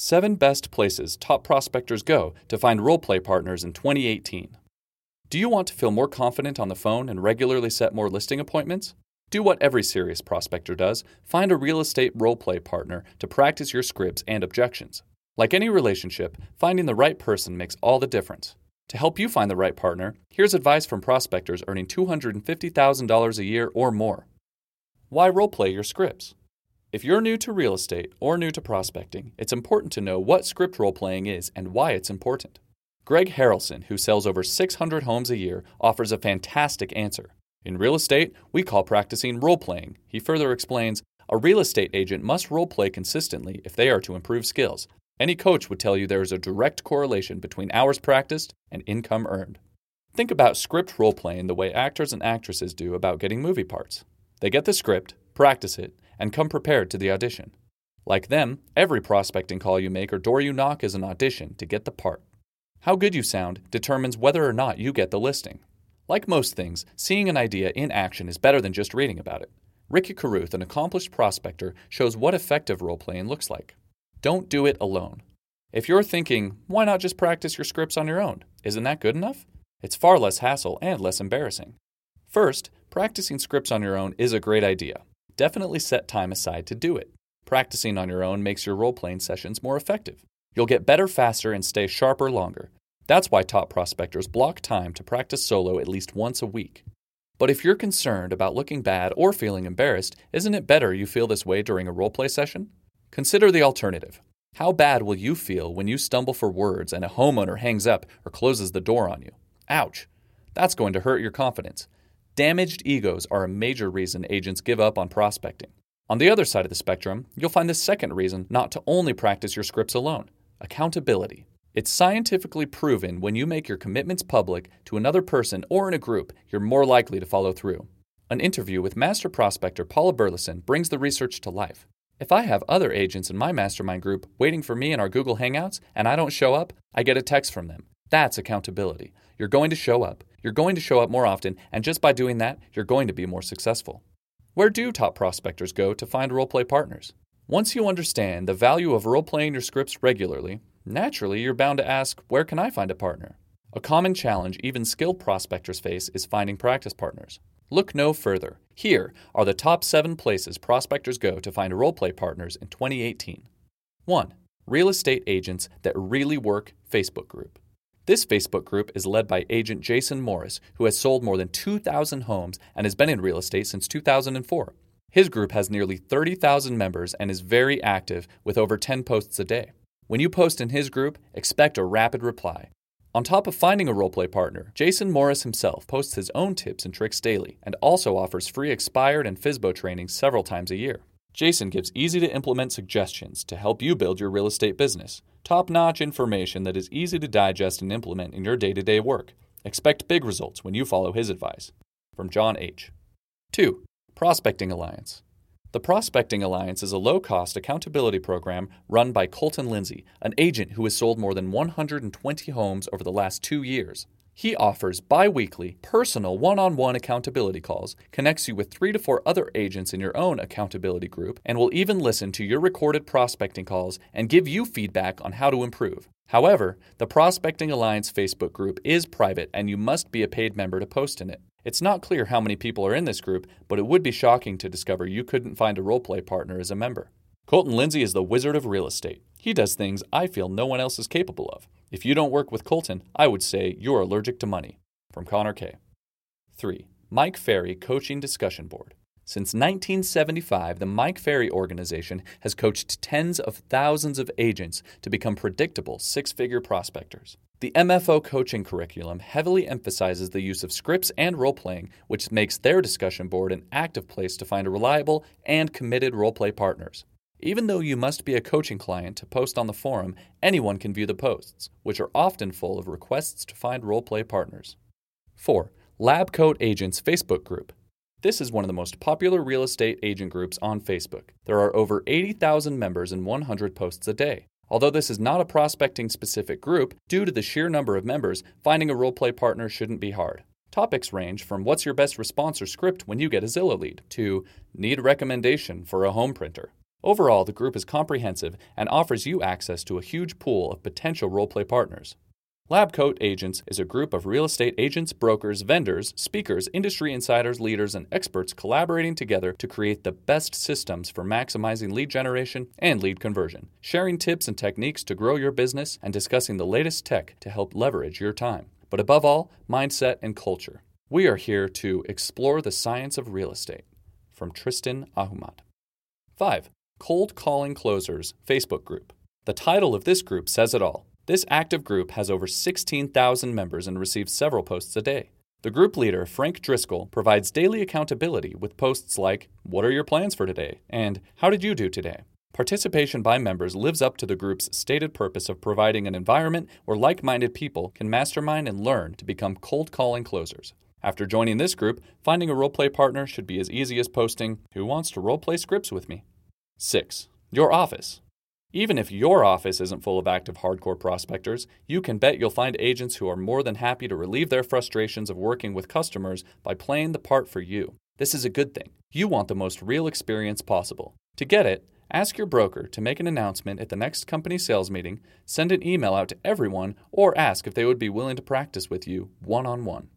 Seven best places top prospectors go to find roleplay partners in 2018. Do you want to feel more confident on the phone and regularly set more listing appointments? Do what every serious prospector does find a real estate roleplay partner to practice your scripts and objections. Like any relationship, finding the right person makes all the difference. To help you find the right partner, here's advice from prospectors earning $250,000 a year or more. Why roleplay your scripts? If you're new to real estate or new to prospecting, it's important to know what script role playing is and why it's important. Greg Harrelson, who sells over 600 homes a year, offers a fantastic answer. In real estate, we call practicing role playing. He further explains a real estate agent must role play consistently if they are to improve skills. Any coach would tell you there is a direct correlation between hours practiced and income earned. Think about script role playing the way actors and actresses do about getting movie parts. They get the script, practice it, and come prepared to the audition. Like them, every prospecting call you make or door you knock is an audition to get the part. How good you sound determines whether or not you get the listing. Like most things, seeing an idea in action is better than just reading about it. Ricky Carruth, an accomplished prospector, shows what effective role playing looks like. Don't do it alone. If you're thinking, why not just practice your scripts on your own? Isn't that good enough? It's far less hassle and less embarrassing. First, practicing scripts on your own is a great idea definitely set time aside to do it. Practicing on your own makes your role playing sessions more effective. You'll get better faster and stay sharper longer. That's why top prospectors block time to practice solo at least once a week. But if you're concerned about looking bad or feeling embarrassed, isn't it better you feel this way during a roleplay session? Consider the alternative. How bad will you feel when you stumble for words and a homeowner hangs up or closes the door on you? Ouch! That's going to hurt your confidence. Damaged egos are a major reason agents give up on prospecting. On the other side of the spectrum, you'll find the second reason not to only practice your scripts alone accountability. It's scientifically proven when you make your commitments public to another person or in a group, you're more likely to follow through. An interview with master prospector Paula Burleson brings the research to life. If I have other agents in my mastermind group waiting for me in our Google Hangouts and I don't show up, I get a text from them. That's accountability. You're going to show up. You're going to show up more often, and just by doing that, you're going to be more successful. Where do top prospectors go to find roleplay partners? Once you understand the value of roleplaying your scripts regularly, naturally you're bound to ask, where can I find a partner? A common challenge even skilled prospectors face is finding practice partners. Look no further. Here are the top seven places prospectors go to find roleplay partners in 2018. 1. Real estate agents that really work Facebook group. This Facebook group is led by agent Jason Morris, who has sold more than 2,000 homes and has been in real estate since 2004. His group has nearly 30,000 members and is very active with over 10 posts a day. When you post in his group, expect a rapid reply. On top of finding a roleplay partner, Jason Morris himself posts his own tips and tricks daily and also offers free expired and FSBO trainings several times a year. Jason gives easy to implement suggestions to help you build your real estate business. Top notch information that is easy to digest and implement in your day to day work. Expect big results when you follow his advice. From John H. 2. Prospecting Alliance. The Prospecting Alliance is a low cost accountability program run by Colton Lindsay, an agent who has sold more than 120 homes over the last two years. He offers bi weekly, personal, one on one accountability calls, connects you with three to four other agents in your own accountability group, and will even listen to your recorded prospecting calls and give you feedback on how to improve. However, the Prospecting Alliance Facebook group is private and you must be a paid member to post in it. It's not clear how many people are in this group, but it would be shocking to discover you couldn't find a roleplay partner as a member. Colton Lindsay is the wizard of real estate. He does things I feel no one else is capable of. If you don't work with Colton, I would say you're allergic to money. From Connor K. 3. Mike Ferry Coaching Discussion Board. Since 1975, the Mike Ferry organization has coached tens of thousands of agents to become predictable six figure prospectors. The MFO coaching curriculum heavily emphasizes the use of scripts and role playing, which makes their discussion board an active place to find reliable and committed role play partners. Even though you must be a coaching client to post on the forum, anyone can view the posts, which are often full of requests to find roleplay partners. 4. Lab Coat Agents Facebook Group. This is one of the most popular real estate agent groups on Facebook. There are over 80,000 members and 100 posts a day. Although this is not a prospecting specific group, due to the sheer number of members, finding a roleplay partner shouldn't be hard. Topics range from what's your best response or script when you get a Zillow lead to need recommendation for a home printer. Overall, the group is comprehensive and offers you access to a huge pool of potential roleplay partners. LabCoat Agents is a group of real estate agents, brokers, vendors, speakers, industry insiders, leaders, and experts collaborating together to create the best systems for maximizing lead generation and lead conversion, sharing tips and techniques to grow your business, and discussing the latest tech to help leverage your time. But above all, mindset and culture. We are here to explore the science of real estate. From Tristan Ahumada. 5. Cold Calling Closers Facebook Group. The title of this group says it all. This active group has over 16,000 members and receives several posts a day. The group leader, Frank Driscoll, provides daily accountability with posts like, What are your plans for today? and How did you do today? Participation by members lives up to the group's stated purpose of providing an environment where like minded people can mastermind and learn to become cold calling closers. After joining this group, finding a roleplay partner should be as easy as posting, Who wants to roleplay scripts with me? 6. Your office. Even if your office isn't full of active hardcore prospectors, you can bet you'll find agents who are more than happy to relieve their frustrations of working with customers by playing the part for you. This is a good thing. You want the most real experience possible. To get it, ask your broker to make an announcement at the next company sales meeting, send an email out to everyone, or ask if they would be willing to practice with you one on one.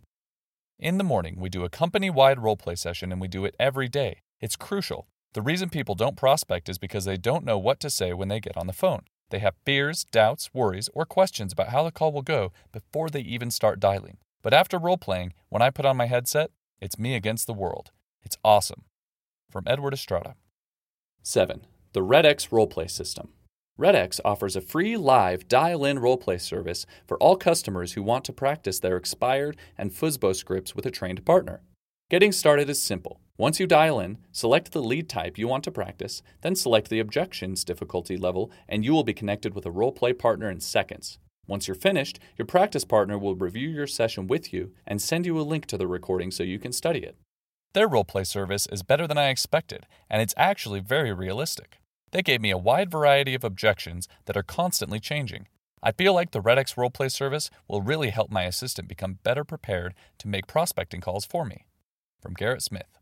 In the morning, we do a company wide roleplay session and we do it every day. It's crucial. The reason people don't prospect is because they don't know what to say when they get on the phone. They have fears, doubts, worries, or questions about how the call will go before they even start dialing. But after role playing, when I put on my headset, it's me against the world. It's awesome. From Edward Estrada. 7. The Red RedX Roleplay System. RedX offers a free live dial in roleplay service for all customers who want to practice their expired and FSBO scripts with a trained partner. Getting started is simple. Once you dial in, select the lead type you want to practice, then select the objections difficulty level, and you will be connected with a roleplay partner in seconds. Once you're finished, your practice partner will review your session with you and send you a link to the recording so you can study it. Their roleplay service is better than I expected, and it's actually very realistic. They gave me a wide variety of objections that are constantly changing. I feel like the RedX roleplay service will really help my assistant become better prepared to make prospecting calls for me. From Garrett Smith.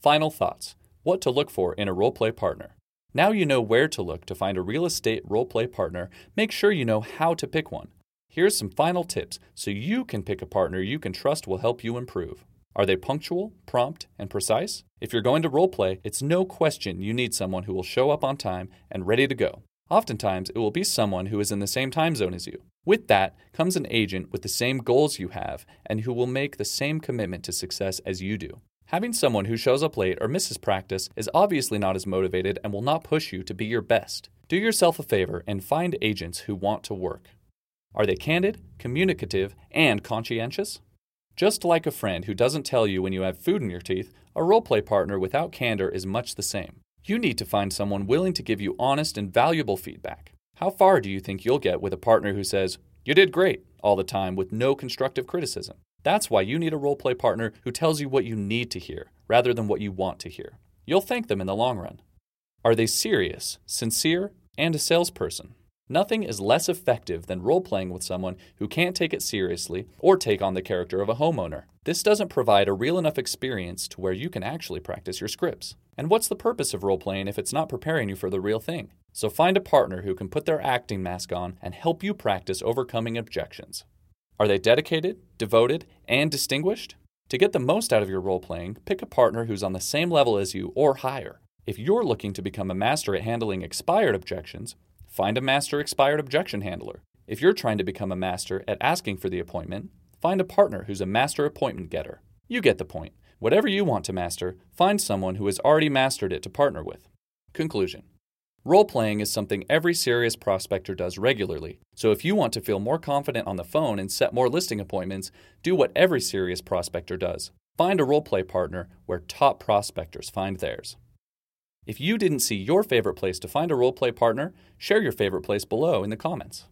Final thoughts What to look for in a roleplay partner. Now you know where to look to find a real estate roleplay partner, make sure you know how to pick one. Here's some final tips so you can pick a partner you can trust will help you improve. Are they punctual, prompt, and precise? If you're going to roleplay, it's no question you need someone who will show up on time and ready to go. Oftentimes, it will be someone who is in the same time zone as you. With that comes an agent with the same goals you have and who will make the same commitment to success as you do. Having someone who shows up late or misses practice is obviously not as motivated and will not push you to be your best. Do yourself a favor and find agents who want to work. Are they candid, communicative, and conscientious? Just like a friend who doesn't tell you when you have food in your teeth, a roleplay partner without candor is much the same. You need to find someone willing to give you honest and valuable feedback. How far do you think you'll get with a partner who says, You did great, all the time with no constructive criticism? That's why you need a roleplay partner who tells you what you need to hear rather than what you want to hear. You'll thank them in the long run. Are they serious, sincere, and a salesperson? Nothing is less effective than role playing with someone who can't take it seriously or take on the character of a homeowner. This doesn't provide a real enough experience to where you can actually practice your scripts. And what's the purpose of role playing if it's not preparing you for the real thing? So find a partner who can put their acting mask on and help you practice overcoming objections. Are they dedicated, devoted, and distinguished? To get the most out of your role playing, pick a partner who's on the same level as you or higher. If you're looking to become a master at handling expired objections, find a master expired objection handler. If you're trying to become a master at asking for the appointment, find a partner who's a master appointment getter. You get the point. Whatever you want to master, find someone who has already mastered it to partner with. Conclusion Role playing is something every serious prospector does regularly, so if you want to feel more confident on the phone and set more listing appointments, do what every serious prospector does find a role play partner where top prospectors find theirs. If you didn't see your favorite place to find a role play partner, share your favorite place below in the comments.